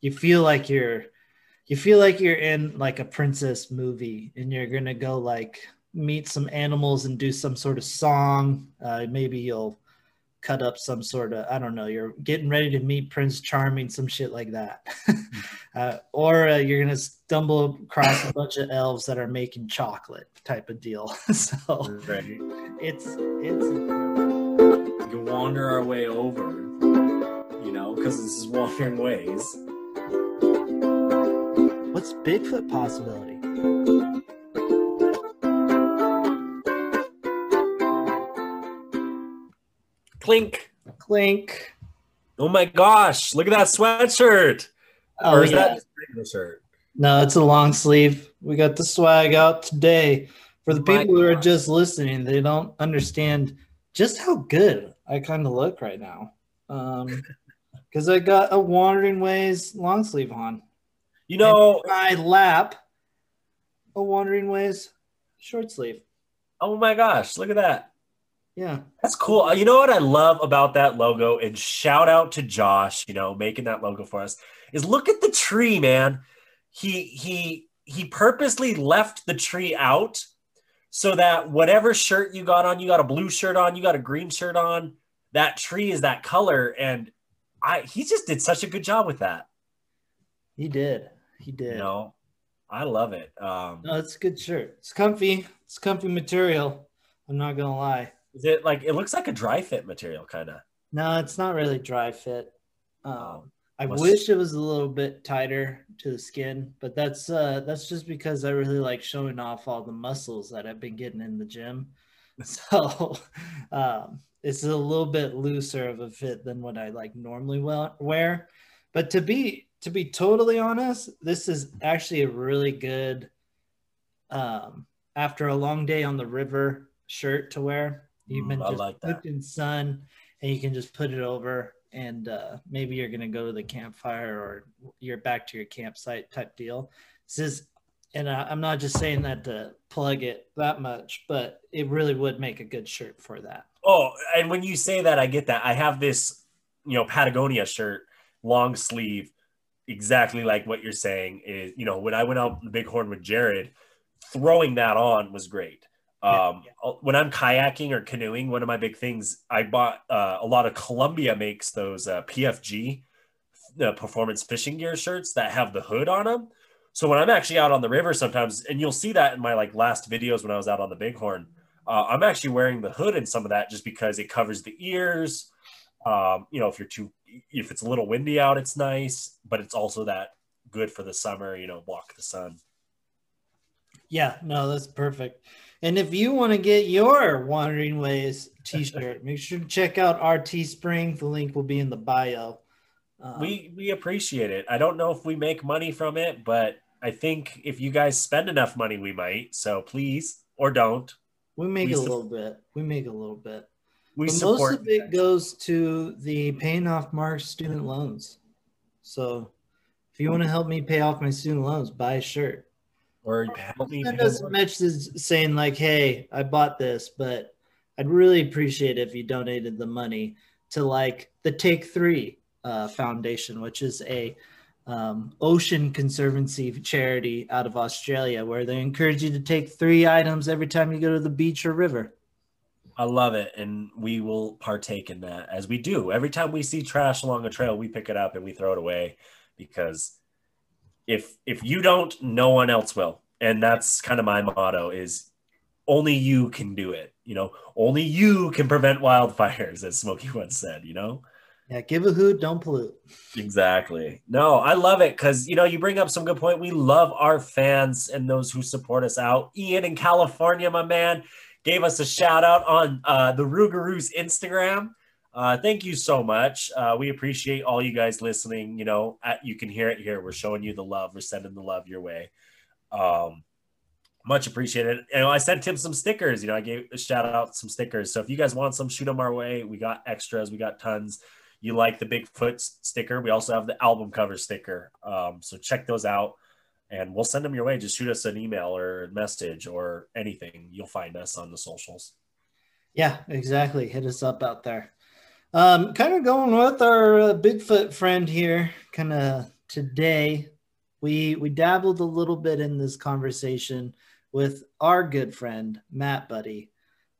you feel like you're you feel like you're in like a princess movie and you're gonna go like meet some animals and do some sort of song uh, maybe you'll cut up some sort of i don't know you're getting ready to meet prince charming some shit like that uh, or uh, you're gonna stumble across a bunch of elves that are making chocolate type of deal so Right. it's it's We can wander our way over, you know, because this is wandering ways. What's bigfoot possibility Clink. clink Oh my gosh, look at that sweatshirt. oh or is yeah. that just a regular shirt? No, it's a long sleeve. We got the swag out today. For the people who are just listening, they don't understand just how good I kind of look right now. Um, because I got a Wandering Ways long sleeve on. You know, My lap, a Wandering Ways short sleeve. oh my gosh, look at that. Yeah, That's cool. Uh, You know what I love about that logo, and shout out to Josh, you know, making that logo for us, is look at the tree, man. He he he purposely left the tree out so that whatever shirt you got on, you got a blue shirt on, you got a green shirt on, that tree is that color. And I he just did such a good job with that. he did. He did. No, I love it. Um No, it's a good shirt. It's comfy. It's comfy material. I'm not gonna lie. is it like it looks like a dry fit material, kind of. No, it's not really dry fit. Um, Oh, I wish it was a little bit tighter to the skin, but that's uh, that's just because I really like showing off all the muscles that I've been getting in the gym. So um, it's a little bit looser of a fit than what I like normally we- wear. But to be to be totally honest, this is actually a really good um, after a long day on the river shirt to wear. You've been Mm, just like cooked in sun, and you can just put it over, and uh, maybe you're gonna go to the campfire or you're back to your campsite type deal. This is, and I, I'm not just saying that to plug it that much, but it really would make a good shirt for that. Oh, and when you say that, I get that. I have this, you know, Patagonia shirt, long sleeve, exactly like what you're saying. Is you know, when I went out the Bighorn with Jared, throwing that on was great. Yeah, Um, when I'm kayaking or canoeing, one of my big things, I bought uh, a lot of Columbia makes those uh, PFG uh, performance fishing gear shirts that have the hood on them. So when I'm actually out on the river sometimes, and you'll see that in my like last videos when I was out on the Bighorn, uh, I'm actually wearing the hood in some of that just because it covers the ears. Um, you know, if you're too, if it's a little windy out, it's nice, but it's also that good for the summer. You know, block the sun. Yeah, no, that's perfect. And if you want to get your Wandering Ways t-shirt, make sure to check out our Teespring. The link will be in the bio. Um, we we appreciate it. I don't know if we make money from it, but I think if you guys spend enough money, we might. So please or don't. we make we a sup- little bit. We make a little bit. We But support. most of it goes to the paying off Mark's student loans. So if you want to help me pay off my student loans, buy a shirt. or help me. Send us a message saying like, "Hey, I bought this, but I'd really appreciate it if you donated the money to like the Take Three uh, Foundation, which is a um, ocean conservancy charity out of Australia, where they encourage you to take three items every time you go to the beach or river. I love it, and we will partake in that as we do every time we see trash along a trail. We pick it up and we throw it away because if if you don't, no one else will, and that's kind of my motto: is only you can do it. You know, only you can prevent wildfires, as Smokey once said. You know. Yeah, give a hoot, don't pollute. Exactly. No, I love it because you know you bring up some good point. We love our fans and those who support us out. Ian in California, my man, gave us a shout out on uh, the Rougarous Instagram. Uh, thank you so much. Uh, we appreciate all you guys listening. You know, at, you can hear it here. We're showing you the love. We're sending the love your way. Um, much appreciated. Know, I sent him some stickers. You know, I gave a shout out some stickers. So if you guys want some, shoot them our way. We got extras. We got tons you like the Bigfoot sticker, we also have the album cover sticker. Um, so check those out and we'll send them your way. Just shoot us an email or a message or anything. You'll find us on the socials. Yeah, exactly. Hit us up out there. Um, kind of going with our uh, Bigfoot friend here, kind of today we we dabbled a little bit in this conversation with our good friend Matt Buddy,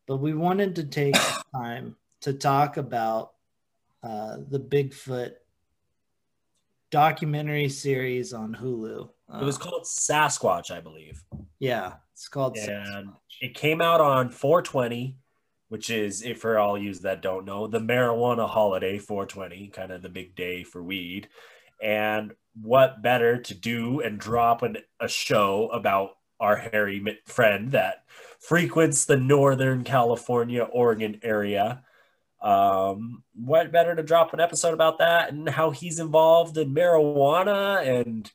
but we wanted to take time to talk about uh, the Bigfoot documentary series on Hulu. It was called Sasquatch, I believe. yeah, it's called. and Sasquatch. it came out on 420 which is if for all you that don't know the marijuana holiday 420 kind of the big day for weed and what better to do and drop an, a show about our hairy friend that frequents the northern california oregon area um, what better to drop an episode about that and how he's involved in marijuana and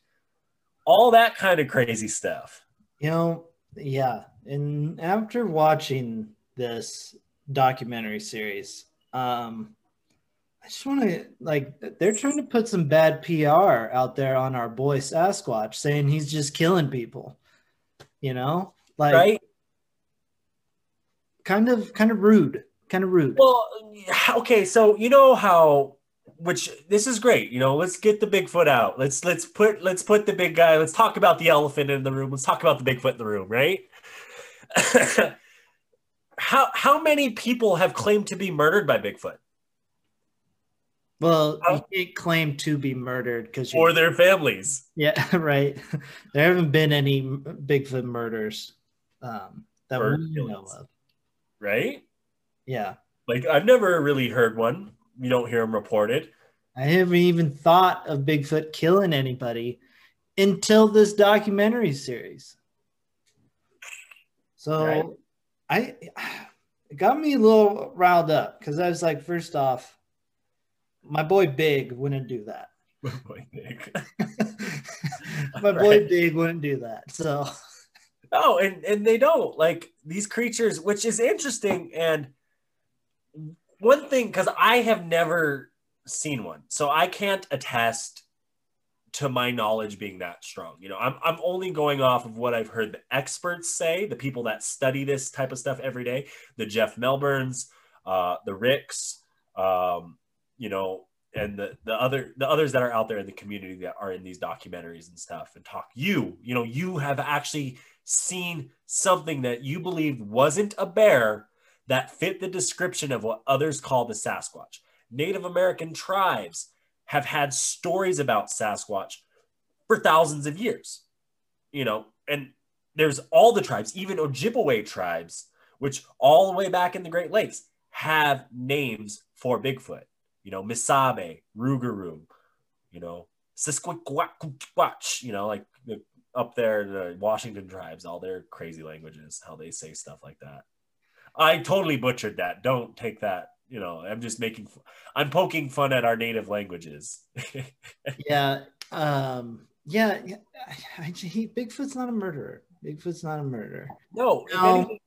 all that kind of crazy stuff You know, yeah. And after watching this documentary series, um, I just want to like they're trying to put some bad PR out there on our boy Sasquatch, saying he's just killing people. You know, like right kind of kind of rude, kind of rude. Well, okay, so you know how which this is great, you know, let's get the Bigfoot out. Let's let's put let's put the big guy, let's talk about the elephant in the room. Let's talk about the Bigfoot in the room, right? how how many people have claimed to be murdered by Bigfoot Well, Oh. you can't claim to be murdered because you or their families? yeah, right. There haven't been any Bigfoot murders um, that Or we know of. Right? Yeah. Like I've never really heard one. You don't hear them reported. I haven't even thought of Bigfoot killing anybody until this documentary series. So Right. I it got me a little riled up because I was like, first off, my boy Big wouldn't do that. my Boy, Nick. my boy Right. Big wouldn't do that. So No, and and they don't like these creatures, which is interesting. And one thing, because I have never seen one, so I can't attest to my knowledge being that strong. You know, I'm I'm only going off of what I've heard the experts say, the people that study this type of stuff every day, the Jeff Meldrums, uh, the Ricks, um, you know, and the the other the others that are out there in the community that are in these documentaries and stuff and talk. You, you know, you have actually seen something that you believed wasn't a bear that fit the description of what others call the Sasquatch. Native American tribes have had stories about Sasquatch for thousands of years, you know, and there's all the tribes, even Ojibwe tribes, which all the way back in the Great Lakes have names for Bigfoot, you know, Misabe, Rougarou, you know, Sisquatch, you know, like up there, the Washington tribes, all their crazy languages, how they say stuff like that. I totally butchered that. Don't take that. You know, I'm just making, I'm poking fun at our native languages. yeah, um, yeah, I, I, he, Bigfoot's not a murderer. Bigfoot's not a murderer. no, if No. anything-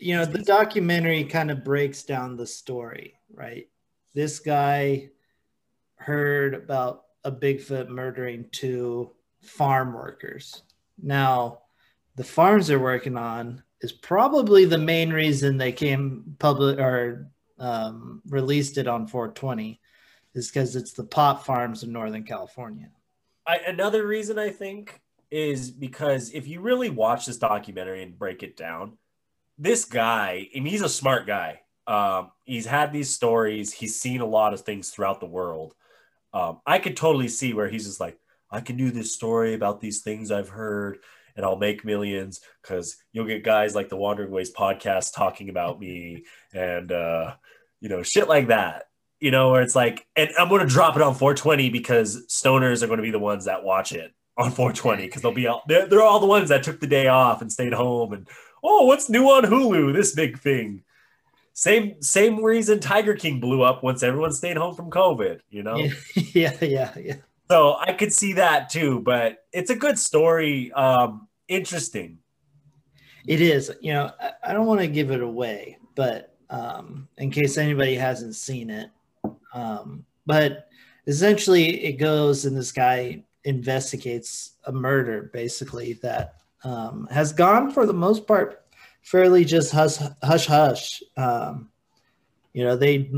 you know the documentary kind of breaks down the story right this guy heard about a bigfoot murdering two farm workers now the farms they're working on is probably the main reason they came public or um, released it on 420 is because it's the pot farms in northern california I, another reason I think is because if you really watch this documentary and break it down, this guy, and he's a smart guy. Um, he's had these stories. He's seen a lot of things throughout the world. Um, I could totally see where he's just like, I can do this story about these things I've heard, and I'll make millions because you'll get guys like the Wandering Ways podcast talking about me, and uh, you know, shit like that you know, where it's like, and I'm going to drop it on 420 because stoners are going to be the ones that watch it on 420 because they'll be all, they're, they're all the ones that took the day off and stayed home and, oh, what's new on Hulu? This big thing. Same, same reason Tiger King blew up once everyone stayed home from COVID, you know? yeah yeah yeah So I could see that too, but it's a good story. Um, interesting. It is. You know, I, I don't want to give it away, but um, in case anybody hasn't seen it, um, but essentially it goes and this guy investigates a murder basically that um, has gone for the most part fairly just hush hush hush. Um, you know, they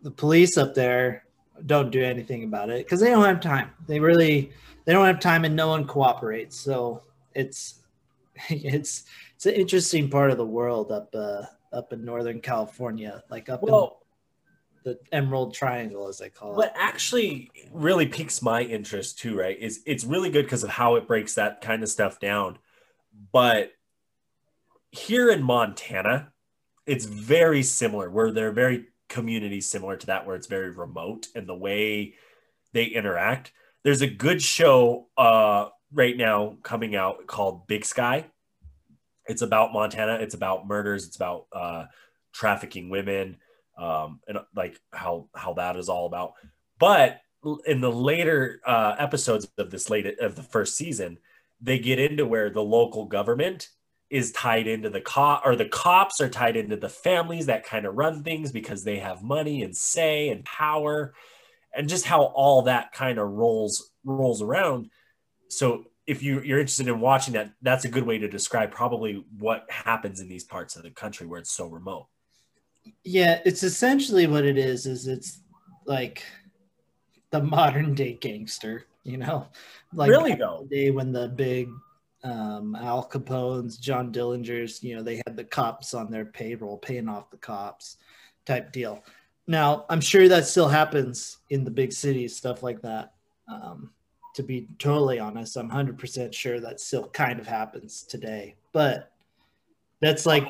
the police up there don't do anything about it because they don't have time. They really they don't have time, and no one cooperates. So it's it's it's an interesting part of the world up uh, up in Northern California, like up well, in the Emerald Triangle, as they call it. What actually really piques my interest too, right? Is it's really good because of how it breaks that kind of stuff down. But here in Montana, it's very similar where they're very communities similar to that where it's very remote and the way they interact. There's a good show uh, right now coming out called Big Sky. It's about Montana. It's about murders. It's about uh, trafficking women um, and like how how that is all about. But in the later uh, episodes of this late of the first season, they get into where the local government is tied into the cop or the cops are tied into the families that kind of run things because they have money and say and power and just how all that kind of rolls rolls around. So if you, you're interested in watching that that's a good way to describe probably what happens in these parts of the country where it's so remote. Yeah it's essentially what it is is it's like the modern day gangster you know? Like really though? day when the big um, Al Capone's, John Dillinger's, you know, they had the cops on their payroll paying off the cops type deal. Now, I'm sure that still happens in the big cities, stuff like that. Um, to be totally honest, I'm 100% sure that still kind of happens today. But that's like,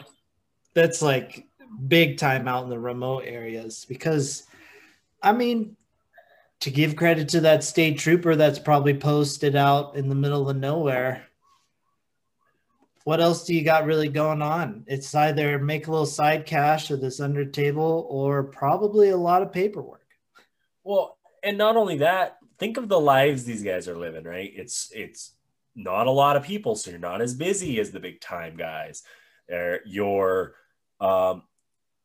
that's like big time out in the remote areas because, I mean, to give credit to that state trooper that's probably posted out in the middle of nowhere what else do you got really going on? It's either make a little side cash or this under table or probably a lot of paperwork. Well, and not only that, think of the lives these guys are living, right? It's it's not a lot of people, so you're not as busy as the big time guys. your um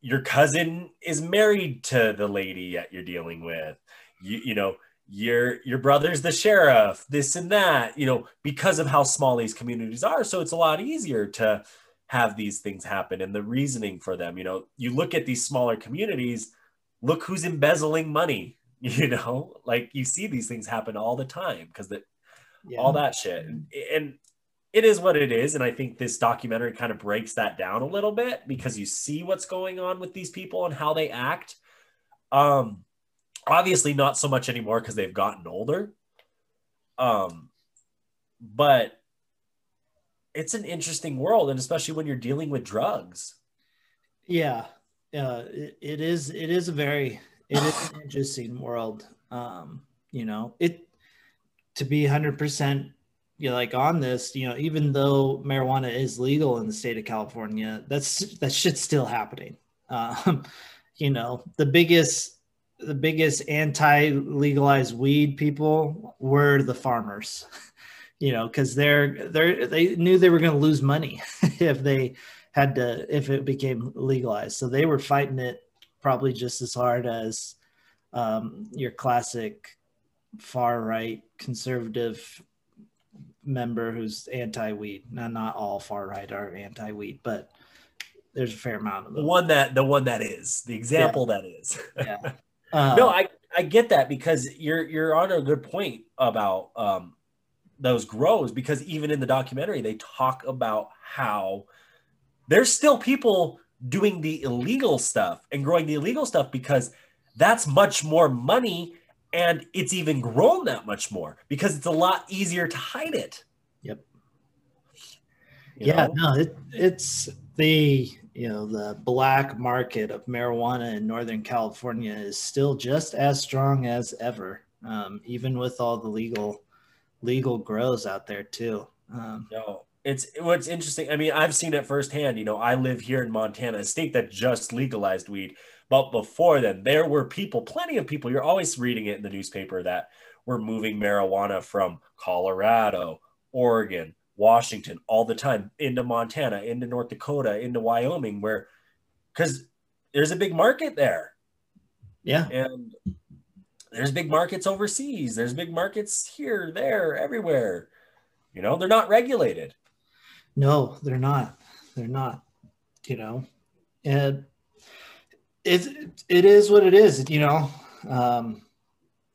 your cousin is married to the lady that you're dealing with. You you know, your your brother's the sheriff this and that you know because of how small these communities are. So it's a lot easier to have these things happen and the reasoning for them you know. You look at these smaller communities look who's embezzling money you know? Like you see these things happen all the time because that yeah. all that shit. And, and it is what it is and i think this documentary kind of breaks that down a little bit because you see what's going on with these people and how they act. Um obviously not so much anymore because they've gotten older. Um but it's an interesting world and especially when you're dealing with drugs. Yeah uh, it, it is it is a very it is an interesting world. Um you know it to be 100% you know, like on this you know even though marijuana is legal in the state of california that's that shit's still happening. Um you know the biggest the biggest anti-legalized weed people were the farmers. You know because they're they're they knew they were going to lose money if they had to if it became legalized. So they were fighting it probably just as hard as um, your classic far right conservative member who's anti-weed. Now not all far right are anti-weed but there's a fair amount of them. the one that the one that is the example yeah. that is. Yeah uh, no, I, I get that because you're you're on a good point about um, those grows because even in the documentary they talk about how there's still people doing the illegal stuff and growing the illegal stuff because that's much more money and it's even grown that much more because it's a lot easier to hide it. Yep. You yeah, know? no, it, it's the you know the black market of marijuana in northern california is still just as strong as ever um, even with all the legal legal grows out there too. Um, no it's what's interesting i mean i've seen it firsthand you know i live here in montana a state that just legalized weed but before then there were people plenty of people you're always reading it in the newspaper that were moving marijuana from colorado oregon Washington all the time, into Montana, into North Dakota, into Wyoming, where because there's a big market there. Yeah. And there's big markets overseas. There's big markets here, there, everywhere. You know, they're not regulated. No, they're not. They're not. You know, and it it is what it is. You know, um,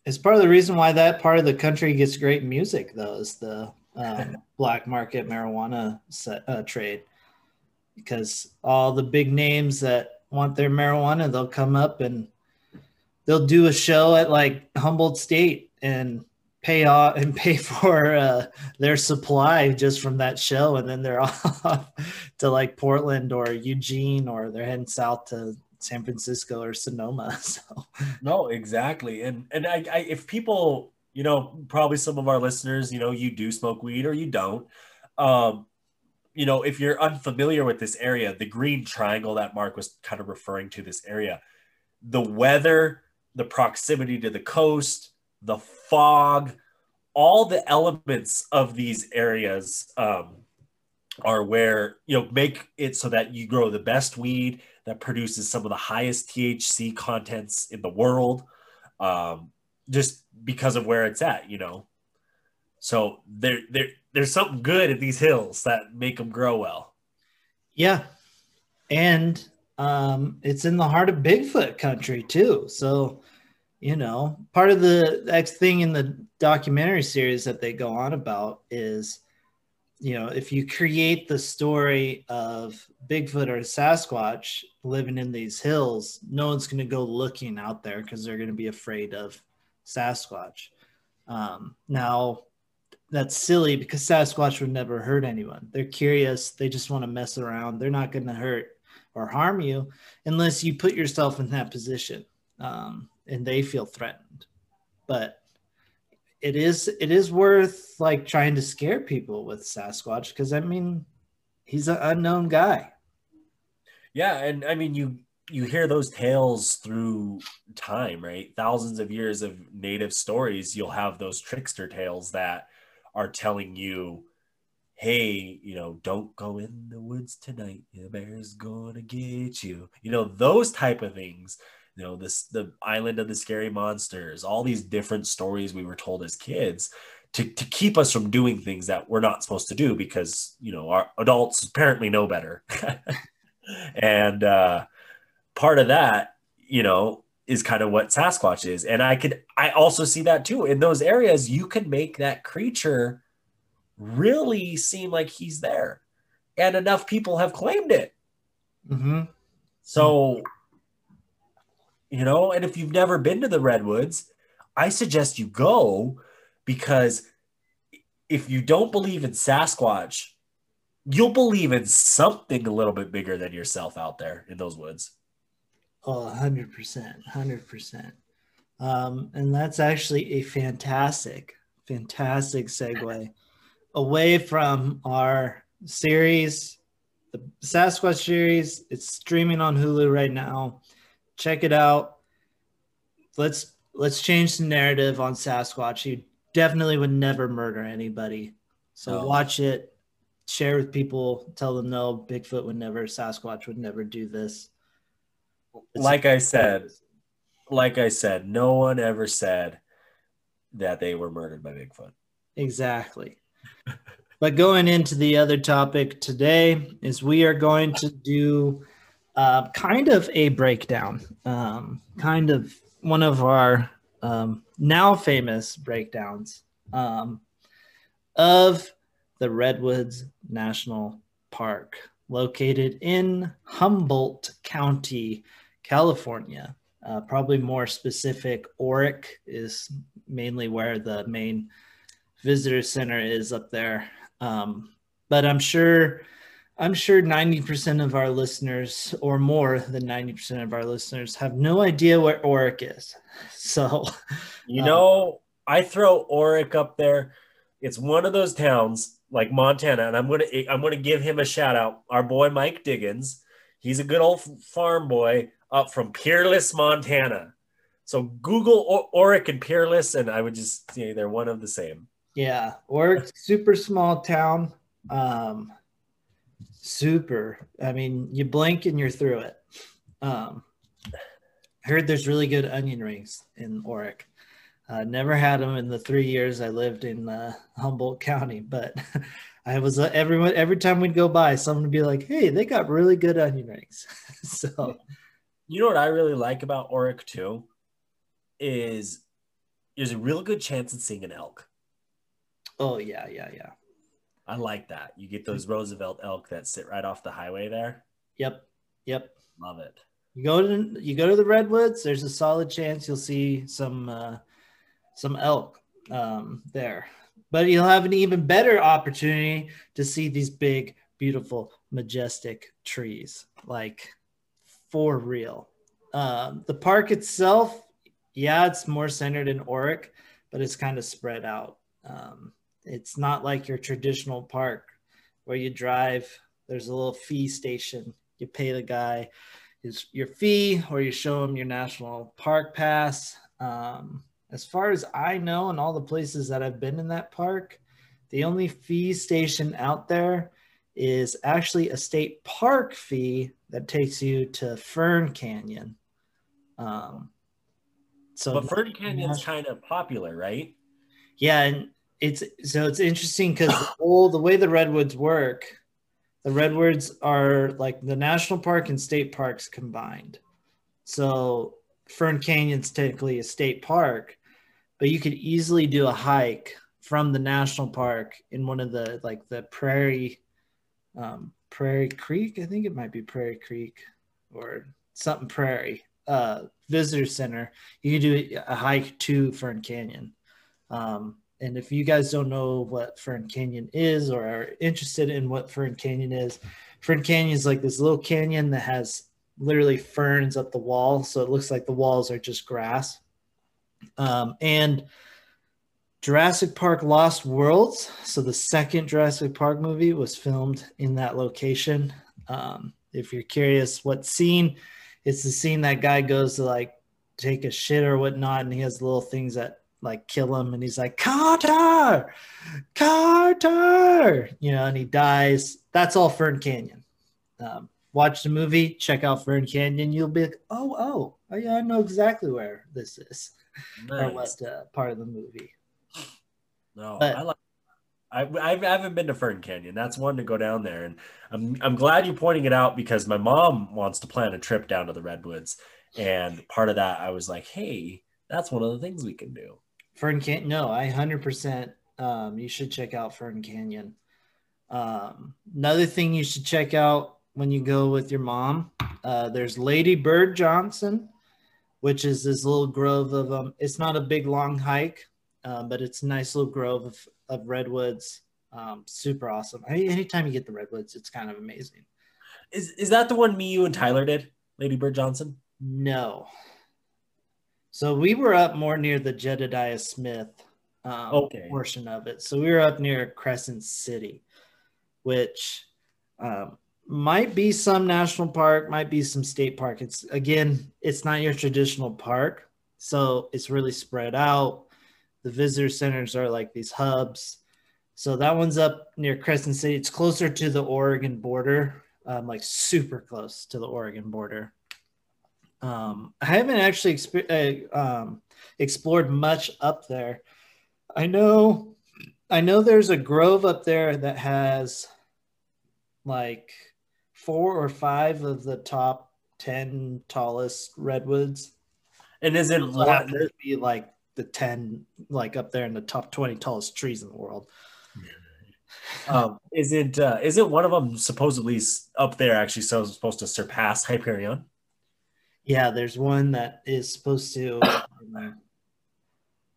it's part of the reason why that part of the country gets great music, though, is the um, black market marijuana set, uh, trade. Because all the big names that want their marijuana, they'll come up and they'll do a show at like Humboldt State and pay off and pay for uh, their supply just from that show, and then they're off to like Portland or Eugene, or they're heading south to San Francisco or Sonoma. So no, exactly, and and I, I if people, you know, probably some of our listeners, you know, you do smoke weed or you don't. Um, you know, if you're unfamiliar with this area, the green triangle that Mark was kind of referring to this area, the weather, the proximity to the coast, the fog, all the elements of these areas um, are where you know make it so that you grow the best weed that produces some of the highest THC contents in the world, um, just because of where it's at, you know. So there, there, there's something good at these hills that make them grow well. Yeah, and um, it's in the heart of Bigfoot country too. So you know, part of the next thing in the documentary series that they go on about is, you know, if you create the story of Bigfoot or Sasquatch living in these hills, no one's going to go looking out there because they're going to be afraid of Sasquatch. Um, now, that's silly because Sasquatch would never hurt anyone. They're curious. They just want to mess around. They're not going to hurt or harm you unless you put yourself in that position. Um, and they feel threatened. But it is it is worth like trying to scare people with Sasquatch because I mean he's an unknown guy. Yeah, and I mean you you hear those tales through time, right? Thousands of years of native stories, you'll have those trickster tales that are telling you, hey, you know, don't go in the woods tonight. The bear's gonna get you. You know, those type of things you know this the island of the scary monsters all these different stories we were told as kids to, to keep us from doing things that we're not supposed to do because you know our adults apparently know better and uh, part of that you know is kind of what sasquatch is. And i could i also see that too. In those areas you can make that creature really seem like he's there. And enough people have claimed it. Mm-hmm. so you know and if you've never been to the redwoods i suggest you go because if you don't believe in sasquatch you'll believe in something a little bit bigger than yourself out there in those woods oh 100% 100% um, and that's actually a fantastic fantastic segue away from our series the sasquatch series it's streaming on hulu right now check it out. Let's let's change the narrative on Sasquatch. He definitely would never murder anybody. So oh. watch it, share with people, tell them no, Bigfoot would never, Sasquatch would never do this. Like I said, like I said, no one ever said that they were murdered by Bigfoot. Exactly. but going into the other topic today is we are going to do uh, kind of a breakdown, um, kind of one of our um, now famous breakdowns um, of the Redwoods National Park, located in Humboldt County, California. Uh, probably more specific, Orick is mainly where the main visitor center is up there. Um, but I'm sure I'm sure 90% of our listeners, or more than 90% of our listeners, have no idea where Orick is. So, you know, um, I throw Orick up there. It's one of those towns like Montana, and I'm gonna I'm gonna give him a shout out. Our boy Mike Diggins, he's a good old farm boy up from Peerless, Montana. So Google Orick and Peerless, and I would just say they're one of the same. Yeah, Orick, super small town. Um, super. I mean, you blink and you're through it. Um, heard there's really good onion rings in Orick. Uh, never had them in the three years I lived in uh, Humboldt County, but I was uh, everyone every time we'd go by, someone would be like, "Hey, they got really good onion rings." so, you know what I really like about Orick too is there's a real good chance of seeing an elk. Oh yeah, yeah, yeah. I like that. You get those Roosevelt elk that sit right off the highway there. Yep, yep. Love it. You go to you go to the redwoods. There's a solid chance you'll see some uh, some elk um, there, but you'll have an even better opportunity to see these big, beautiful, majestic trees, like for real. Um, the park itself, yeah, it's more centered in Orick, but it's kind of spread out. Um, it's not like your traditional park where you drive. There's a little fee station. You pay the guy his your fee, or you show him your national park pass. Um, as far as I know, and all the places that I've been in that park, the only fee station out there is actually a state park fee that takes you to Fern Canyon. Um, so, but Fern Canyon's kind of popular, right? Yeah, and it's so it's interesting because all the way the redwoods work, the redwoods are like the national park and state parks combined. So Fern Canyon's technically a state park, but you could easily do a hike from the national park in one of the like the prairie um, prairie creek i think it might be prairie creek or something prairie uh, visitor center you can do a hike to fern canyon um, and if you guys don't know what Fern Canyon is or are interested in what Fern Canyon is, Fern Canyon is like this little canyon that has literally ferns up the wall. So it looks like the walls are just grass. Um, and Jurassic Park Lost Worlds, so the second Jurassic Park movie was filmed in that location. Um, if you're curious what scene, it's the scene that guy goes to like take a shit or whatnot, and he has little things that like kill him and he's like carter! Carter! You know and he dies. That's all fern canyon. Um, watch the movie check out fern canyon. You'll be like oh oh, oh yeah i know exactly where this is. Nice. or what uh, part of the movie no but, i like I, I haven't been to Fern Canyon. That's one to go down there, and I'm I'm glad you're pointing it out because my mom wants to plan a trip down to the redwoods, and part of that I was like, hey, that's one of the things we can do. Fern Canyon. No, I hundred percent. Um, you should check out Fern Canyon. Um, another thing you should check out when you go with your mom. Uh, there's Lady Bird Johnson, which is this little grove of um. It's not a big long hike, um, but it's a nice little grove of, of redwoods. Um, super awesome. I mean, anytime you get the redwoods, it's kind of amazing. Is is that the one me, you, and Tyler did? Lady Bird Johnson? No, so we were up more near the Jedediah Smith um, okay. portion of it. So we were up near Crescent City, which um, might be some national park, might be some state park. It's again, it's not your traditional park, so it's really spread out. The visitor centers are like these hubs. So that one's up near Crescent City. It's closer to the Oregon border, um, like super close to the Oregon border. Um, I haven't actually exp- uh, um, explored much up there. I know, I know there's a grove up there that has like four or five of the top ten tallest redwoods. And is it what be like the ten, like up there in the top twenty tallest trees in the world? Um, is it uh, is it one of them supposedly up there actually so supposed to surpass Hyperion? Yeah, there's one that is supposed to. Um,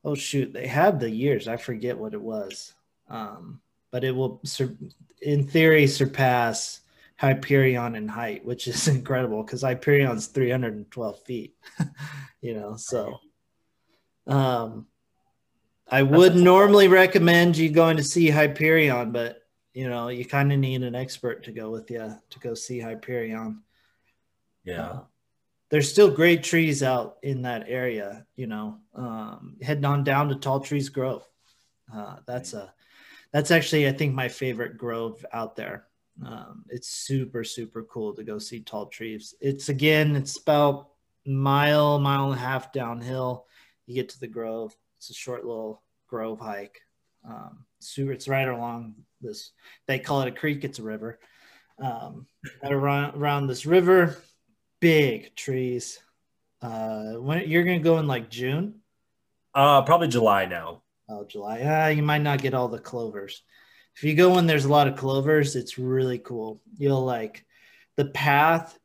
oh shoot, they had the years. I forget what it was, um, but it will, sur- in theory, surpass Hyperion in height, which is incredible because Hyperion's 312 feet. you know, so. Um, I would normally recommend you going to see Hyperion, but you know you kind of need an expert to go with you to go see Hyperion. Yeah. Uh, there's still great trees out in that area, you know, um, heading on down to Tall Trees Grove. Uh, that's a, that's actually, I think, my favorite grove out there. Um, it's super, super cool to go see Tall Trees. It's again, it's about mile, mile and a half downhill. You get to the grove. It's a short little grove hike. Um, super, it's right along this. They call it a creek. It's a river. Um, right around, around this river, big trees. Uh, when you're gonna go in like June, Uh, probably July now. Oh, July. Ah, you might not get all the clovers. If you go when there's a lot of clovers, it's really cool. You'll like the path,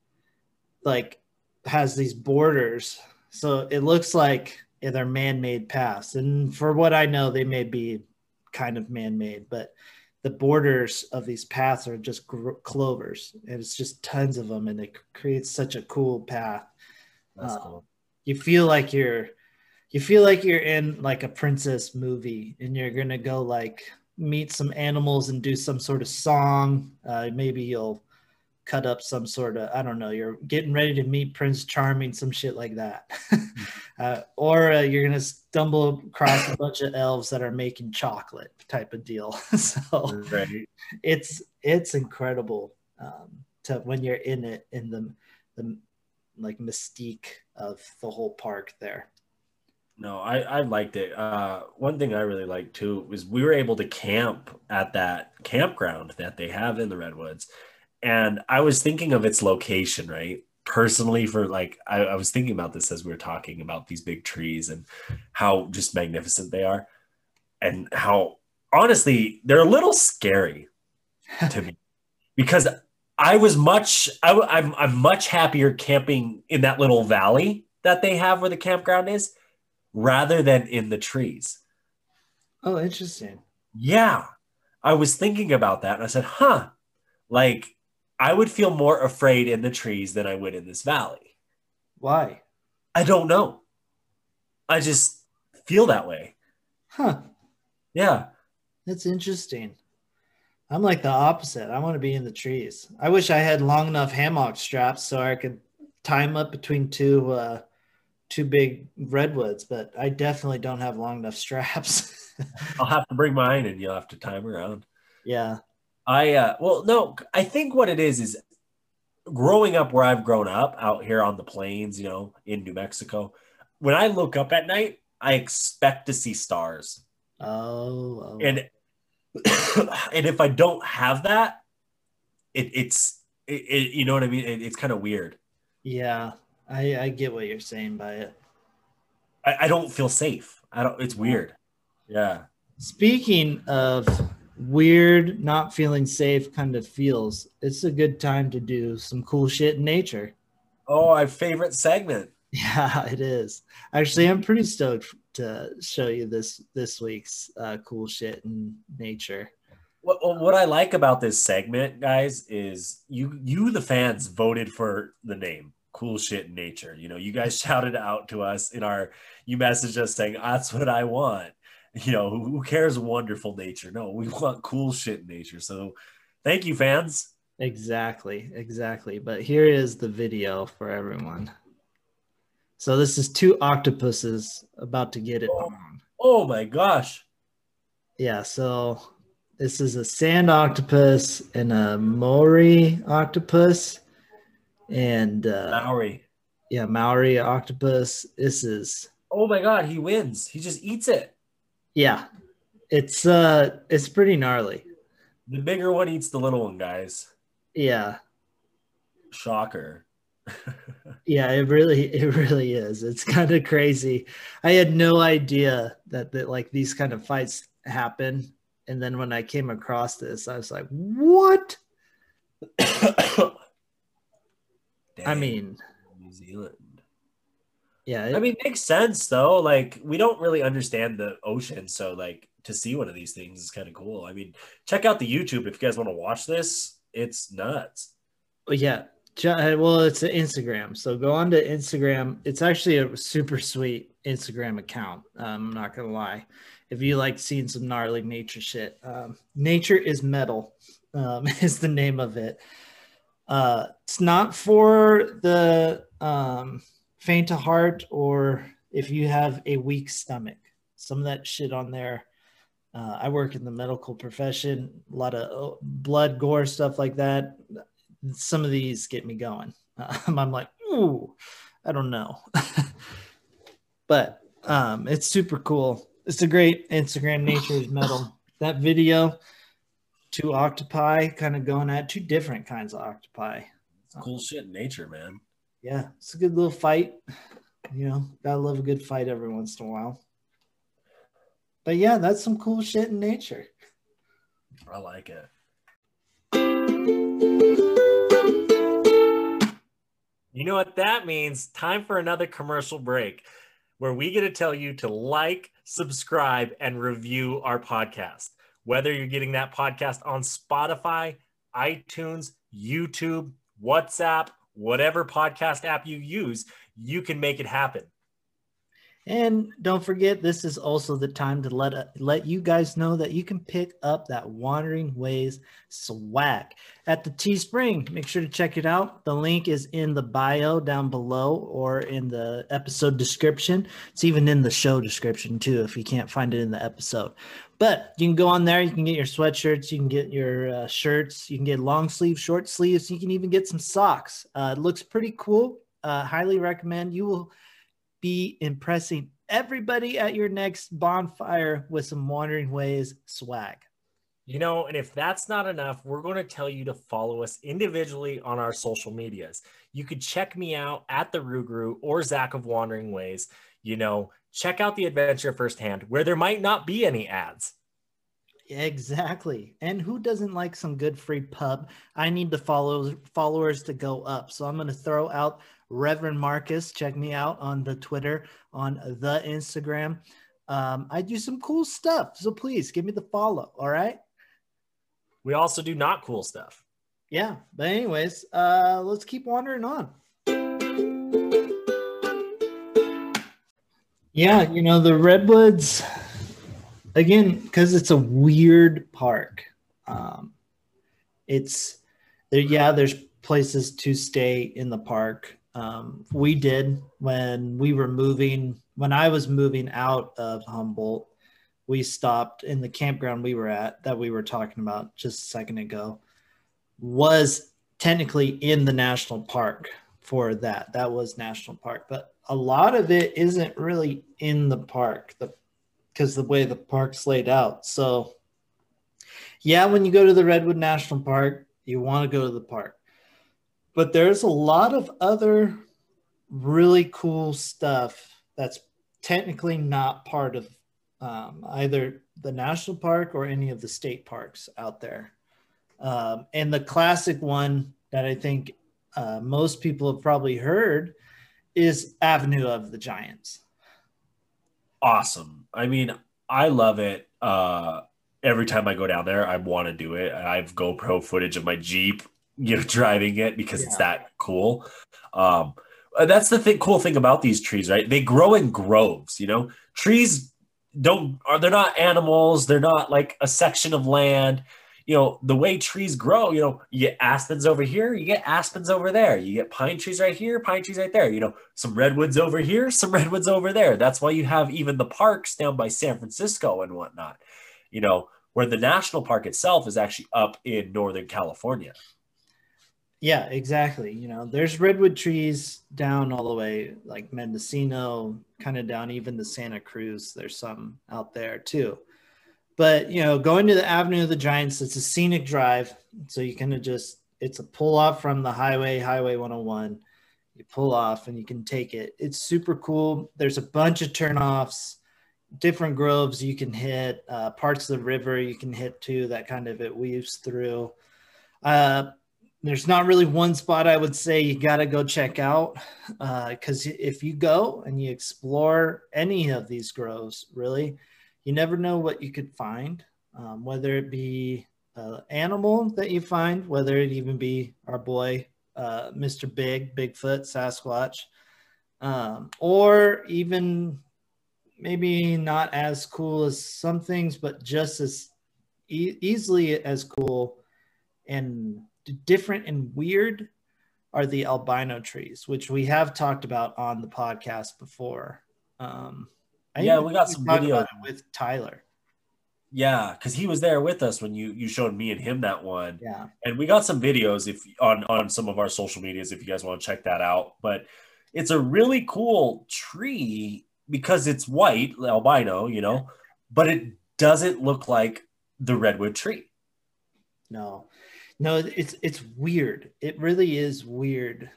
like has these borders, so it looks like they're man-made paths. And for what I know, they may be kind of man-made, but the borders of these paths are just clovers, and it's just tons of them, and it creates such a cool path. That's Uh, cool. You feel like you're, you feel like you're in like a princess movie, and you're gonna go like meet some animals and do some sort of song. Uh, maybe you'll cut up some sort of I don't know. You're getting ready to meet Prince Charming, some shit like that, uh, or uh, you're gonna stumble across a bunch of elves that are making chocolate type of deal. so Right. it's it's incredible um, to when you're in it in the the like mystique of the whole park there. No, I, I liked it. Uh, one thing I really liked too was we were able to camp at that campground that they have in the Redwoods. And I was thinking of its location, right? Personally, for like, I, I was thinking about this as we were talking about these big trees and how just magnificent they are, and how honestly, they're a little scary to me because I was much, I, w- I'm, I'm much happier camping in that little valley that they have where the campground is rather than in the trees. Oh, interesting. Yeah. I was thinking about that and I said, huh, like I would feel more afraid in the trees than I would in this valley. Why? I don't know. I just feel that way. Huh. Yeah. That's interesting. I'm like the opposite. I want to be in the trees. I wish I had long enough hammock straps so I could tie 'em up between two uh, two big redwoods, but I definitely don't have long enough straps. I'll have to bring mine and you'll have to time around. yeah. I, uh, well, no, I think what it is is growing up where I've grown up out here on the plains, you know, in New Mexico, when I look up at night, I expect to see stars. Oh. oh. and and if I don't have that, it, it's it, it, you know what I mean. It, it's kind of weird. yeah. I I get what you're saying by it. I, I don't feel safe. I don't. It's weird. Yeah. Speaking of weird, not feeling safe kind of feels, it's a good time to do some cool shit in nature. Oh, our favorite segment. Yeah, it is. Actually, I'm pretty stoked to show you this this week's uh, cool shit in nature. What, what I like about this segment, guys, is you you the fans voted for the name. Cool shit in nature. You know, you guys shouted out to us in our. You messaged us saying that's what I want. You know, who cares wonderful nature? No, we want cool shit in nature. So, thank you, fans. Exactly, exactly. But here is the video for everyone. So this is two octopuses about to get it on. Oh my gosh. Yeah, so this is a sand octopus and a Maori octopus. And uh, Maori. yeah, Maori octopus. This is Oh my god, he wins. He just eats it. Yeah, it's uh it's pretty gnarly. The bigger one eats the little one, guys. Yeah, Shocker. yeah, it really it really is. It's kind of crazy. I had no idea that that like these kind of fights happen. And then when I came across this, I was like, what? I mean, New Zealand. Yeah, I it- mean, makes sense though. Like, we don't really understand the ocean, so like to see one of these things is kind of cool. I mean, check out the YouTube if you guys want to watch this. It's nuts. Well, yeah. Uh, Well, it's an Instagram. So go on to Instagram. It's actually a super sweet Instagram account. Um, I'm not going to lie. If you like seeing some gnarly nature shit, um, Nature is Metal um, is the name of it. Uh, it's not for the um, faint of heart or if you have a weak stomach. Some of that shit on there. Uh, I work in the medical profession, a lot of uh, blood, gore, stuff like that some of these get me going. Um, I'm like, ooh, I don't know. but um, it's super cool. It's a great Instagram nature's metal. That video, two octopi kind of going at two different kinds of octopi. It's cool shit nature, man. Yeah, it's a good little fight. You know, gotta love a good fight every once in a while. but yeah, that's some cool shit in nature. I like it. You know what that means? Time for another commercial break where we get to tell you to like, subscribe, and review our podcast. Whether you're getting that podcast on Spotify, iTunes, YouTube, WhatsApp, whatever podcast app you use, you can make it happen. And don't forget, this is also the time to let uh, let you guys know that you can pick up that Wandering Ways swag at the Teespring. Make sure to check it out. The link is in the bio down below or in the episode description. It's even in the show description too if you can't find it in the episode. But you can go on there. You can get your sweatshirts. You can get your uh, shirts. You can get long sleeves, short sleeves. You can even get some socks. Uh, it looks pretty cool. Uh, highly recommend. You will be impressing everybody at your next bonfire with some Wandering Ways swag. You know, and if that's not enough, we're going to tell you to follow us individually on our social medias. You could check me out at the Rougarou or Zach of Wandering Ways. You know, check out the adventure firsthand where there might not be any ads. Exactly. And who doesn't like some good free pub? I need the follow followers to go up. So I'm going to throw out Reverend Marcus. Check me out on the Twitter, on the Instagram. Um, I do some cool stuff. So please give me the follow. All right. We also do not cool stuff. Yeah. But, anyways, uh, let's keep wandering on. Yeah. You know, the Redwoods, again, because it's a weird park. Um, it's there, yeah, there's places to stay in the park um, we did when we were moving when i was moving out of humboldt we stopped in the campground we were at that we were talking about just a second ago was technically in the national park for that. That was national park but a lot of it isn't really in the park the because the way the park's laid out. So yeah when you go to the redwood national park you want to go to the park but there's a lot of other really cool stuff that's technically not part of um, either the national park or any of the state parks out there. Um, and the classic one that I think uh, most people have probably heard is Avenue of the Giants. Awesome. I mean, I love it. Uh, every time I go down there, I want to do it. I have GoPro footage of my Jeep you know driving it because yeah. it's that cool. Um that's the thing cool thing about these trees right? They grow in groves you know? Trees don't are they're not animals. They're not like a section of land. You know the way trees grow you know you get aspens over here you get aspens over there. You get pine trees right here pine trees right there. You know some redwoods over here some redwoods over there. That's why you have even the parks down by san francisco and whatnot you know where the national park itself is actually up in northern california yeah, exactly. You know, there's redwood trees down all the way, like Mendocino, kind of down even the Santa Cruz. There's some out there too. But you know, going to the Avenue of the Giants, it's a scenic drive, so you kind of just it's a pull off from the highway, Highway 101. You pull off and you can take it. It's super cool. There's a bunch of turnoffs, different groves you can hit, uh, parts of the river you can hit too. That kind of it weaves through. Uh, there's not really one spot I would say you got to go check out because uh, if you go and you explore any of these groves, really, you never know what you could find, um, whether it be an animal that you find, whether it even be our boy, uh, Mr. Big, Bigfoot, Sasquatch, um, or even maybe not as cool as some things, but just as e- easily as cool and different and weird are the albino trees, which we have talked about on the podcast before. Um, I yeah, we got some video with Tyler. Yeah, because he was there with us when you you showed me and him that one. Yeah, and we got some videos if on on some of our social medias if you guys want to check that out. But it's a really cool tree because it's white albino, you know, but it doesn't look like the redwood tree. No, no it's it's weird. It really is weird.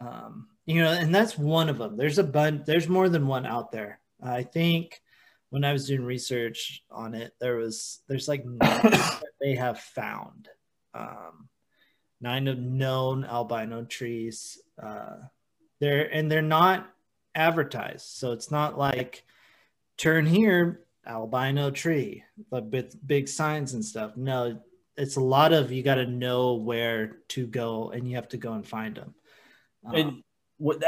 Um you know and that's one of them there's a bunch there's more than one out there. I think when I was doing research on it, there was there's like they have found. Um, nine of known albino trees. Uh, they're and they're not advertised, so it's not like turn here albino tree, but with big signs and stuff. No, it's a lot of you got to know where to go, and you have to go and find them. Um, and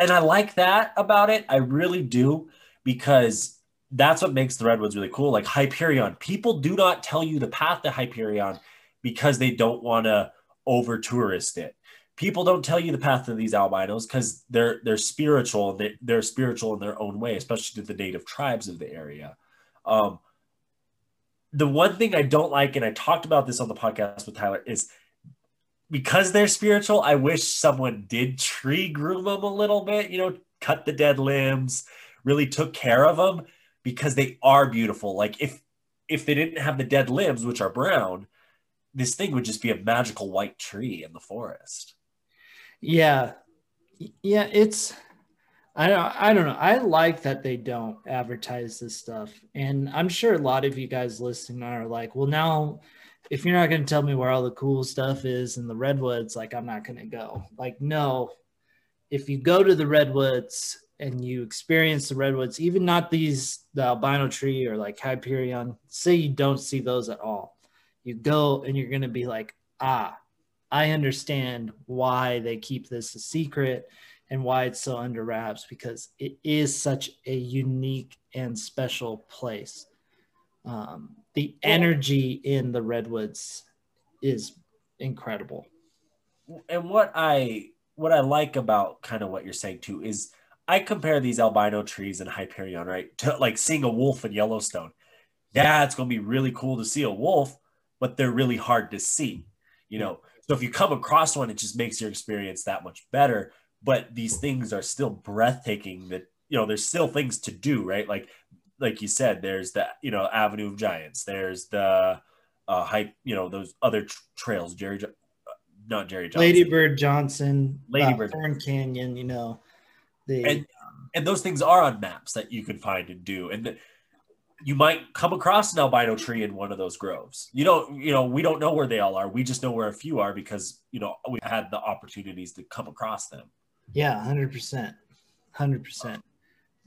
and I like that about it. I really do because that's what makes the redwoods really cool. Like Hyperion, people do not tell you the path to Hyperion because they don't want to over tourist it. People don't tell you the path to these albinos because they're they're spiritual and they, they're spiritual in their own way, especially to the native tribes of the area. Um, the one thing I don't like, and I talked about this on the podcast with Tyler, is because they're spiritual. I wish someone did tree groom them a little bit. You know, cut the dead limbs, really took care of them because they are beautiful. Like if if they didn't have the dead limbs, which are brown, this thing would just be a magical white tree in the forest. Yeah, yeah, it's I don't I don't know. I like that they don't advertise this stuff. And I'm sure a lot of you guys listening are like, well now if you're not going to tell me where all the cool stuff is in the redwoods, like I'm not going to go. Like no. If you go to the redwoods and you experience the redwoods, even not these the albino tree or like Hyperion, say you don't see those at all. You go and you're going to be like, "Ah, I understand why they keep this a secret." And why it's so under wraps because it is such a unique and special place. Um, the energy in the redwoods is incredible. And what I what I like about kind of what you're saying too is I compare these albino trees in Hyperion, right, to like seeing a wolf in Yellowstone. Yeah, it's going to be really cool to see a wolf, but they're really hard to see, you know. So if you come across one, it just makes your experience that much better but these things are still breathtaking that you know there's still things to do right like like you said there's the you know avenue of giants there's the uh hype you know those other tr- trails jerry uh, not jerry johnson ladybird johnson ladybird uh, canyon you know the and, and those things are on maps that you can find and do and the, you might come across an albino tree in one of those groves. You don't, you know, we don't know where they all are. We just know where a few are because, you know, we had the opportunities to come across them. Yeah, hundred percent, hundred percent.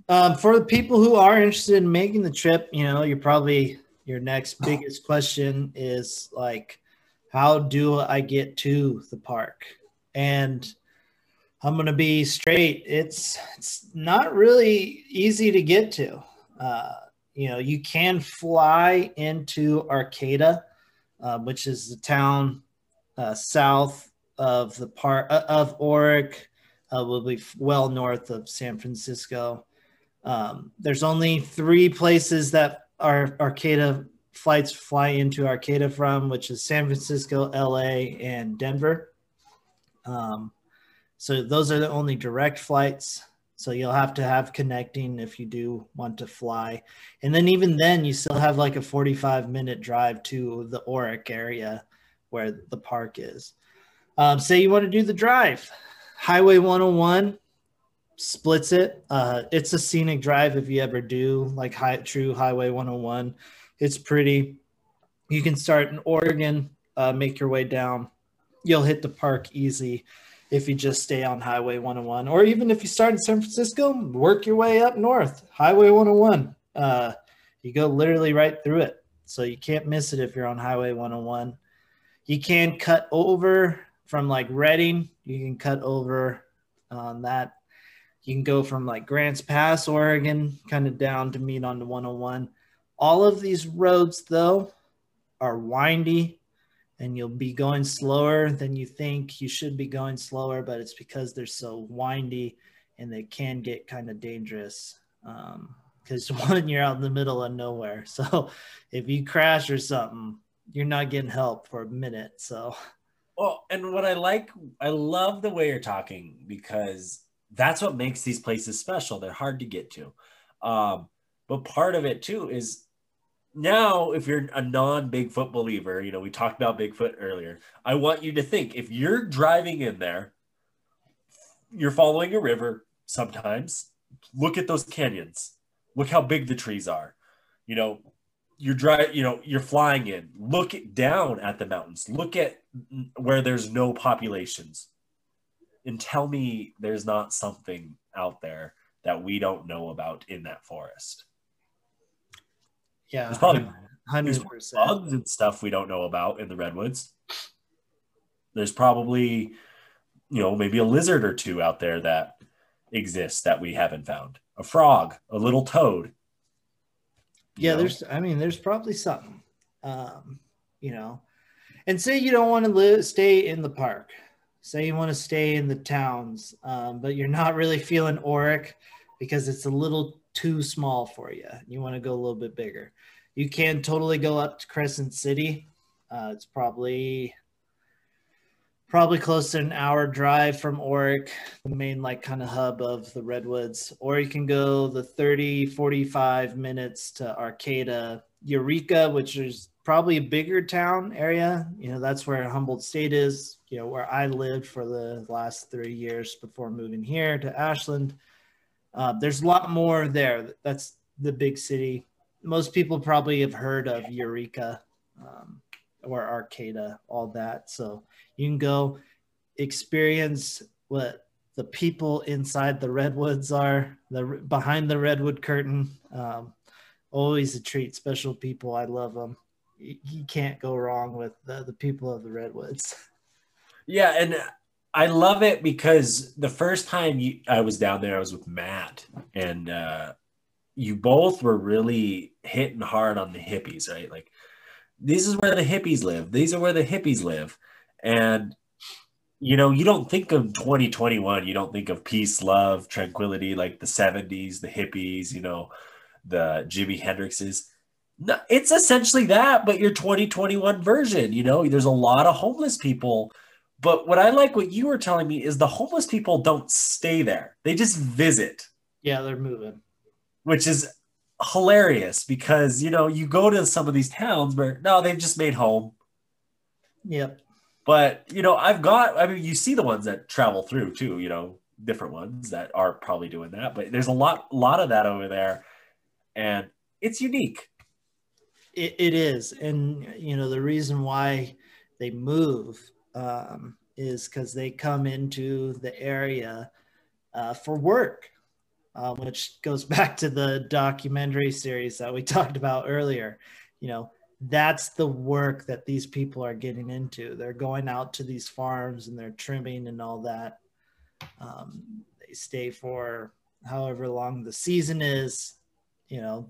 Um, for the people who are interested in making the trip, you know, you're probably your next biggest question is like, how do I get to the park? And I'm gonna be straight. It's it's not really easy to get to. Uh, you know, you can fly into Arcata, uh, which is the town uh, south of the park uh, of Orick, uh, will be well north of San Francisco. Um, there's only three places that our Arcata flights fly into Arcata from, which is San Francisco, LA, and Denver. Um, so those are the only direct flights. So you'll have to have connecting if you do want to fly. And then even then, you still have like a 45 minute drive to the Orick area where the park is. Um, say you want to do the drive. Highway 101 splits it. Uh, it's a scenic drive if you ever do like high, true Highway 101. It's pretty. You can start in Oregon, uh, make your way down. You'll hit the park easy if you just stay on Highway 101, or even if you start in San Francisco, work your way up north. Highway 101. Uh, you go literally right through it, so you can't miss it if you're on Highway 101. You can cut over from like Redding, you can cut over on that. You can go from like Grants Pass, Oregon, kind of down to meet on the 101. All of these roads, though, are windy and you'll be going slower than you think you should be going slower, but it's because they're so windy and they can get kind of dangerous. Because um, one, you're out in the middle of nowhere. So if you crash or something, you're not getting help for a minute. So well, and what I like, I love the way you're talking because that's what makes these places special. They're hard to get to. Um, but part of it too is now, if you're a non Bigfoot believer, you know, we talked about Bigfoot earlier. I want you to think if you're driving in there, you're following a river sometimes, look at those canyons. Look how big the trees are. You know, you're dry, you know, you're flying in. Look down at the mountains. Look at where there's no populations. And tell me there's not something out there that we don't know about in that forest. Yeah. There's probably hundred percent bugs and stuff we don't know about in the redwoods. There's probably, you know, maybe a lizard or two out there that exists that we haven't found. A frog, a little toad. Yeah, know? there's I mean, there's probably something. Um, you know. And say you don't want to live stay in the park. Say you want to stay in the towns, um, but you're not really feeling Orick because it's a little too small for you. You want to go a little bit bigger. You can totally go up to Crescent City. Uh, it's probably probably close to an hour drive from Orick, the main like kind of hub of the redwoods, or you can go the 30, 45 minutes to Arcata, Eureka, which is probably a bigger town area. You know, that's where Humboldt State is, you know, where I lived for the last three years before moving here to Ashland. Uh, there's a lot more there. That's the big city. Most people probably have heard of Eureka um, or Arcata, all that. So you can go experience what the people inside the redwoods are, the behind the redwood curtain. Um, always a treat. Special people, I love them. You, you can't go wrong with the, the people of the redwoods. Yeah, and I love it because the first time you, I was down there, I was with Matt, and uh, you both were really hitting hard on the hippies, right? Like, this is where the hippies live. These are where the hippies live and you know, you don't think of 2021, you don't think of peace, love, tranquility like the 70s, the hippies, you know, the Jimi Hendrixes. No, it's essentially that, but your 2021 version. You know, there's a lot of homeless people. But what I like what you were telling me is the homeless people don't stay there. They just visit. Yeah, they're moving. Which is hilarious because, you know, you go to some of these towns where no, they've just made home. Yep. But you know, I've got. I mean, you see the ones that travel through too. You know, different ones that are probably doing that. But there's a lot, lot of that over there, and it's unique. it, it is, and you know, the reason why they move um, is because they come into the area uh, for work, uh, which goes back to the documentary series that we talked about earlier. You know, that's the work that these people are getting into. They're going out to these farms and they're trimming and all that. Um, they stay for however long the season is. You know,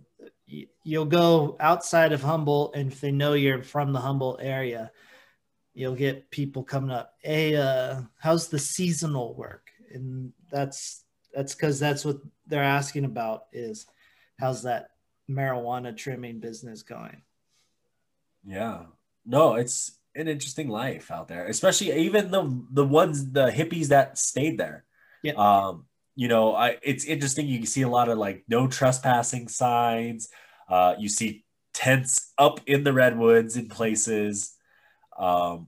you'll go outside of Humboldt, and if they know you're from the Humboldt area, you'll get people coming up. Hey, uh, how's the seasonal work? And that's that's because that's what they're asking about is how's that marijuana trimming business going yeah. No, it's an interesting life out there, especially even the the ones the hippies that stayed there. Yeah. Um, you know, I it's interesting. You can see a lot of like no trespassing signs. Uh, you see tents up in the redwoods in places. Um,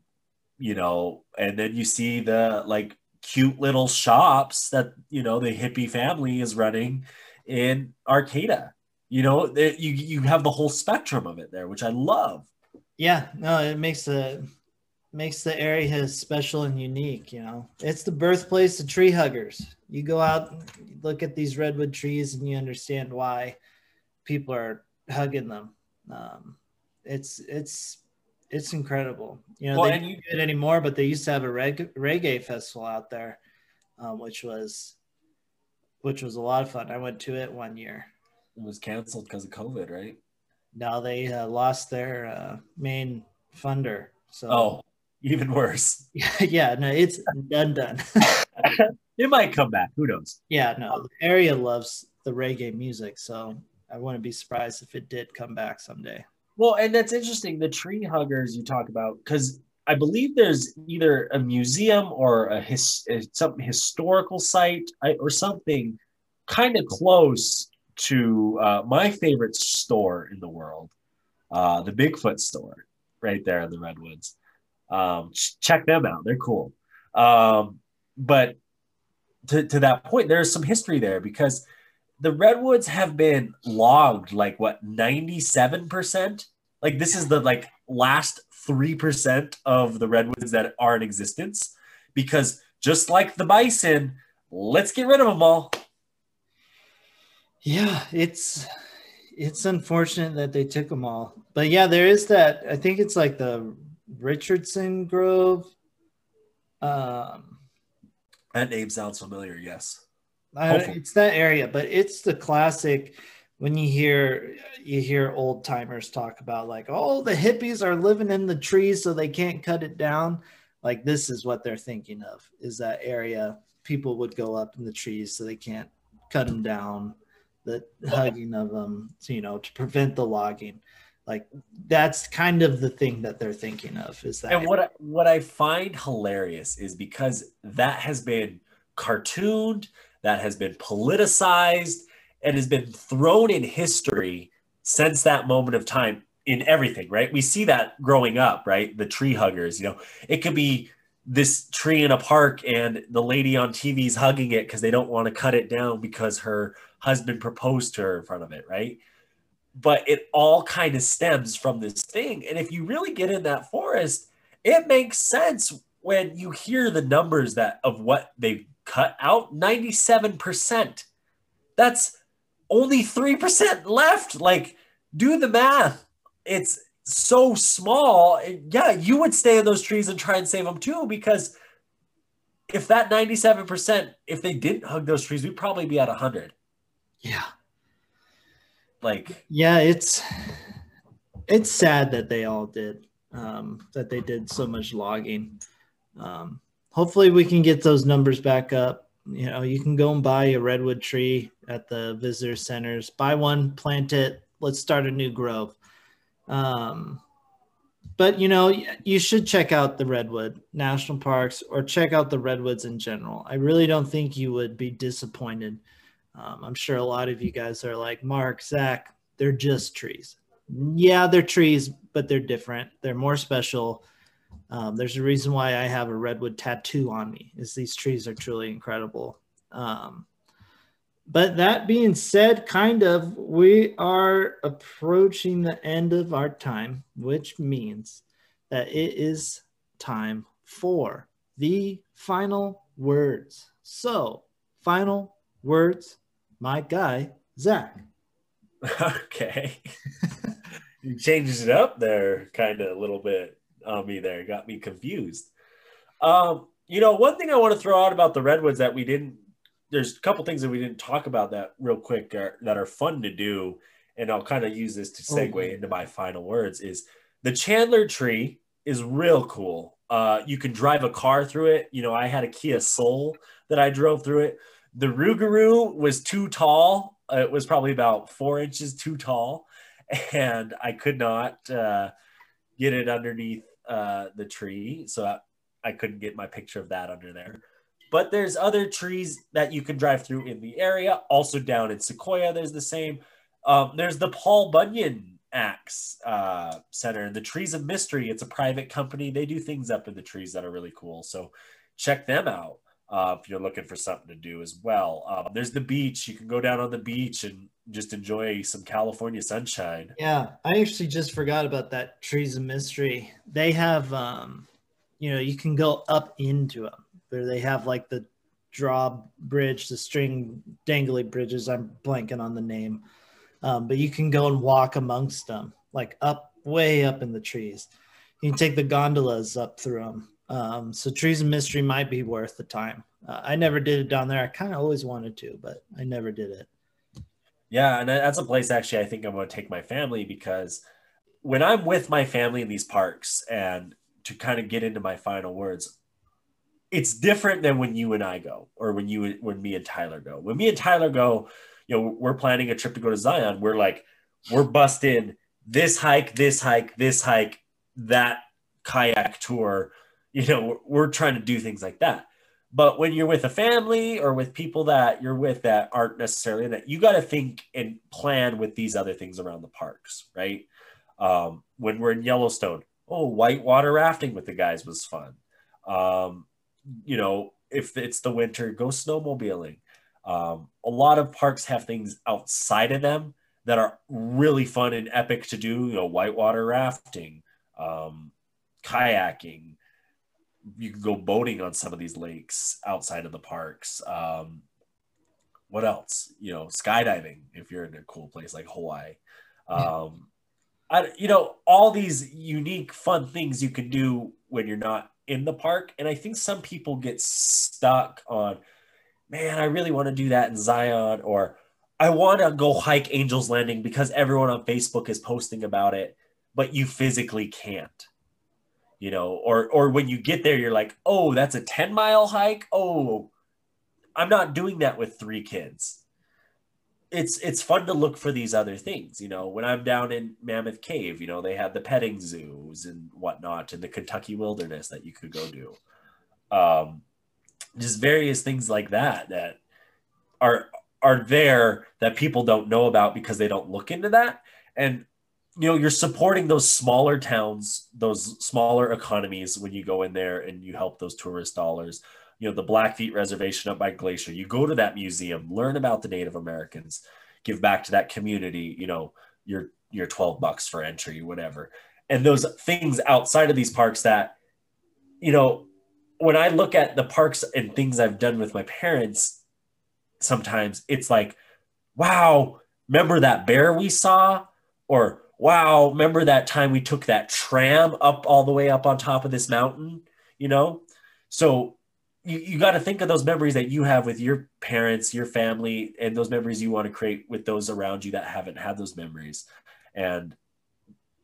you know, and then you see the like cute little shops that you know the hippie family is running in Arcata. You know, you you have the whole spectrum of it there, which I love. Yeah, no, it makes the makes the area special and unique. You know, it's the birthplace of tree huggers. You go out, look at these redwood trees, and you understand why people are hugging them. Um, it's it's it's incredible. You know, well, they don't do it anymore, but they used to have a reg- reggae festival out there, um, which was which was a lot of fun. I went to it one year. It was canceled because of COVID, right? now they uh, lost their uh, main funder. So oh, even worse. yeah, no, it's done done. it might come back. Who knows? Yeah, no, the area loves the reggae music, so I wouldn't be surprised if it did come back someday. Well, and that's interesting. The tree huggers you talk about, because I believe there's either a museum or a his some historical site or something kind of close to uh, my favorite store in the world, uh, the Bigfoot store, right there in the Redwoods. Um, check them out; they're cool. Um, but to, to that point, there's some history there because the redwoods have been logged like what 97%? Like this is the like last 3% of the redwoods that are in existence because just like the bison, let's get rid of them all. Yeah, it's it's unfortunate that they took them all. But yeah, there is that I think it's like the Richardson Grove. Um that name sounds familiar, yes. I, it's that area, but it's the classic when you hear you hear old timers talk about like, oh, the hippies are living in the trees so they can't cut it down. Like this is what they're thinking of is that area people would go up in the trees so they can't cut them down, the hugging of them, you know, to prevent the logging. Like that's kind of the thing that they're thinking of is that. And what I, what I find hilarious is because that has been cartooned, that has been politicized, and has been thrown in history since that moment of time in everything, right? We see that growing up, right? The tree huggers, you know, it could be this tree in a park and the lady on TV is hugging it because they don't want to cut it down because her husband proposed to her in front of it, right? But it all kind of stems from this thing. And if you really get in that forest, it makes sense when you hear the numbers that of what they cut out 97%. That's only 3% left. Like, do the math. It's so small. Yeah, you would stay in those trees and try and save them too, because if that 97%, if they didn't hug those trees, we'd probably be at 100. Yeah. Like, yeah, it's it's sad that they all did um, that they did so much logging. Um, hopefully, we can get those numbers back up you know, you can go and buy a redwood tree at the visitor centers. Buy one, plant it. Let's start a new grove. Um, but you know, you should check out the redwood national parks or check out the redwoods in general. I really don't think you would be disappointed. Um, I'm sure a lot of you guys are like Mark, Zach. They're just trees. Yeah, they're trees, but they're different. They're more special. Um, there's a reason why I have a redwood tattoo on me. Is these trees are truly incredible. Um, but that being said, kind of, we are approaching the end of our time, which means that it is time for the final words. So, final words, my guy, Zach. Okay. he changes it up there kind of a little bit on me there. Got me confused. Um, you know, one thing I want to throw out about the redwoods that we didn't. There's a couple things that we didn't talk about that real quick are, that are fun to do, and I'll kind of use this to segue into my final words. Is the Chandler tree is real cool. Uh, you can drive a car through it. You know, I had a Kia Soul that I drove through it. The Rougarou was too tall. It was probably about four inches too tall, and I could not uh, get it underneath uh, the tree, so I, I couldn't get my picture of that under there. But there's other trees that you can drive through in the area. Also down in Sequoia, there's the same. Um, there's the Paul Bunyan Axe uh, Center the Trees of Mystery. It's a private company. They do things up in the trees that are really cool. So check them out uh, if you're looking for something to do as well. Um, there's the beach. You can go down on the beach and just enjoy some California sunshine. Yeah, I actually just forgot about that Trees of Mystery. They have, um, you know, you can go up into them. Where they have like the drawbridge, the string dangly bridges. I'm blanking on the name, um, but you can go and walk amongst them, like up way up in the trees. You can take the gondolas up through them. Um, so Trees of Mystery might be worth the time. Uh, I never did it down there. I kind of always wanted to, but I never did it. Yeah, and that's a place actually I think I'm going to take my family because when I'm with my family in these parks and to kind of get into my final words, it's different than when you and I go or when you when me and Tyler go. When me and Tyler go, you know, we're planning a trip to go to Zion. We're like, we're busting this hike, this hike, this hike, that kayak tour. You know, we're trying to do things like that. But when you're with a family or with people that you're with that aren't necessarily that, you got to think and plan with these other things around the parks, right? Um, when we're in Yellowstone, oh, whitewater rafting with the guys was fun. Um, you know, if it's the winter, go snowmobiling. Um, a lot of parks have things outside of them that are really fun and epic to do. You know, whitewater rafting, um, kayaking. You can go boating on some of these lakes outside of the parks. Um, what else? You know, skydiving if you're in a cool place like Hawaii. Um, I, you know, all these unique, fun things you can do when you're not in the park. And I think some people get stuck on, man, I really want to do that in Zion, or I want to go hike Angel's Landing because everyone on Facebook is posting about it, but you physically can't. You know, or or when you get there, you're like, oh, that's a 10 mile hike. Oh, I'm not doing that with three kids it's it's fun to look for these other things. You know, when I'm down in Mammoth Cave, you know, they have the petting zoos and whatnot in the Kentucky wilderness that you could go do. Um, just various things like that that are are there that people don't know about because they don't look into that. And you know, you're supporting those smaller towns, those smaller economies when you go in there and you help those tourist dollars you know the Blackfeet Reservation up by Glacier. You go to that museum, learn about the Native Americans, give back to that community. You know your your twelve bucks for entry, whatever, and those things outside of these parks that you know when I look at the parks and things I've done with my parents, sometimes it's like, wow, remember that bear we saw, or wow, remember that time we took that tram up all the way up on top of this mountain, you know? So you, you got to think of those memories that you have with your parents, your family, and those memories you want to create with those around you that haven't had those memories. And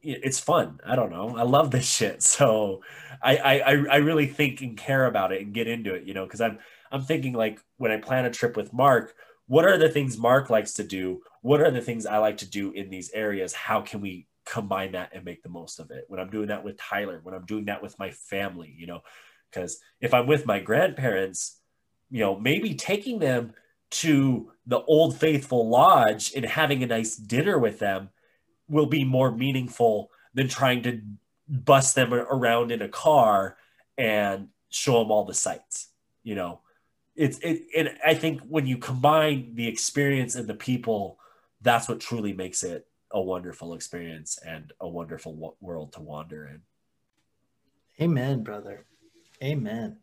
it's fun. I don't know. I love this shit. So I, I, I really think and care about it and get into it, you know, cause I'm, I'm thinking like when I plan a trip with Mark, what are the things Mark likes to do? What are the things I like to do in these areas? How can we combine that and make the most of it? When I'm doing that with Tyler, when I'm doing that with my family, you know, because if I'm with my grandparents, you know, maybe taking them to the old faithful lodge and having a nice dinner with them will be more meaningful than trying to bust them around in a car and show them all the sights you know it's it and i think when you combine the experience and the people that's what truly makes it a wonderful experience and a wonderful world to wander in amen brother Amen.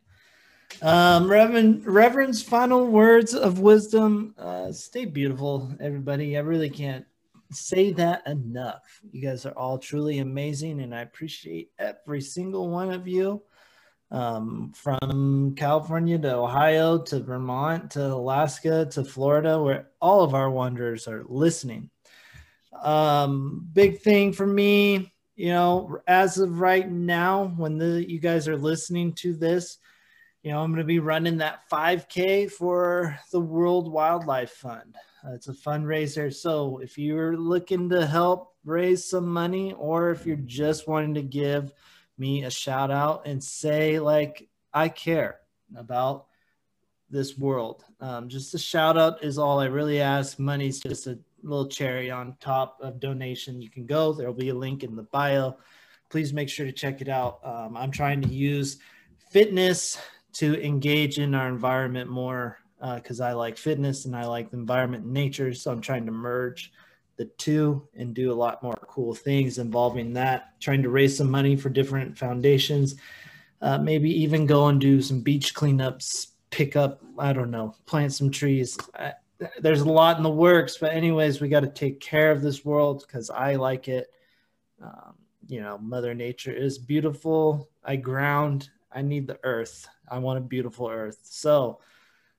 Um, Reverend, Reverend's final words of wisdom. Uh, stay beautiful, everybody. I really can't say that enough. You guys are all truly amazing, and I appreciate every single one of you. Um, from California to Ohio to Vermont to Alaska to Florida, where all of our wanderers are listening. Um, big thing for me you know, as of right now, when the you guys are listening to this, you know, I'm going to be running that 5K for the World Wildlife Fund. Uh, it's a fundraiser. So if you're looking to help raise some money, or if you're just wanting to give me a shout out and say, like, I care about this world, um, just a shout out is all I really ask. Money's just a little cherry on top of donation. You can go. There will be a link in the bio. Please make sure to check it out. Um, I'm trying to use fitness to engage in our environment more because uh, I like fitness and I like the environment and nature. So I'm trying to merge the two and do a lot more cool things involving that. Trying to raise some money for different foundations. Uh, maybe even go and do some beach cleanups, pick up, I don't know, plant some trees. I, there's a lot in the works, but anyways, we got to take care of this world because I like it. Um, you know, Mother Nature is beautiful. I ground. I need the earth. I want a beautiful earth. So,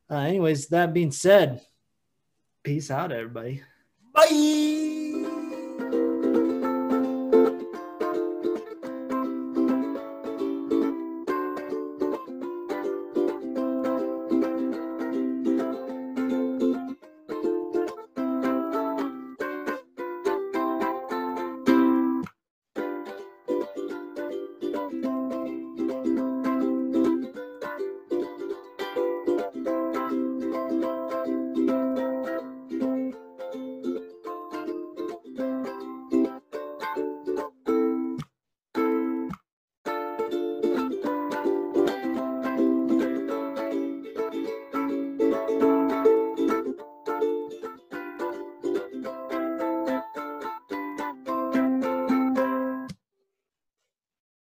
uh, anyways, that being said, peace out, everybody. 拜。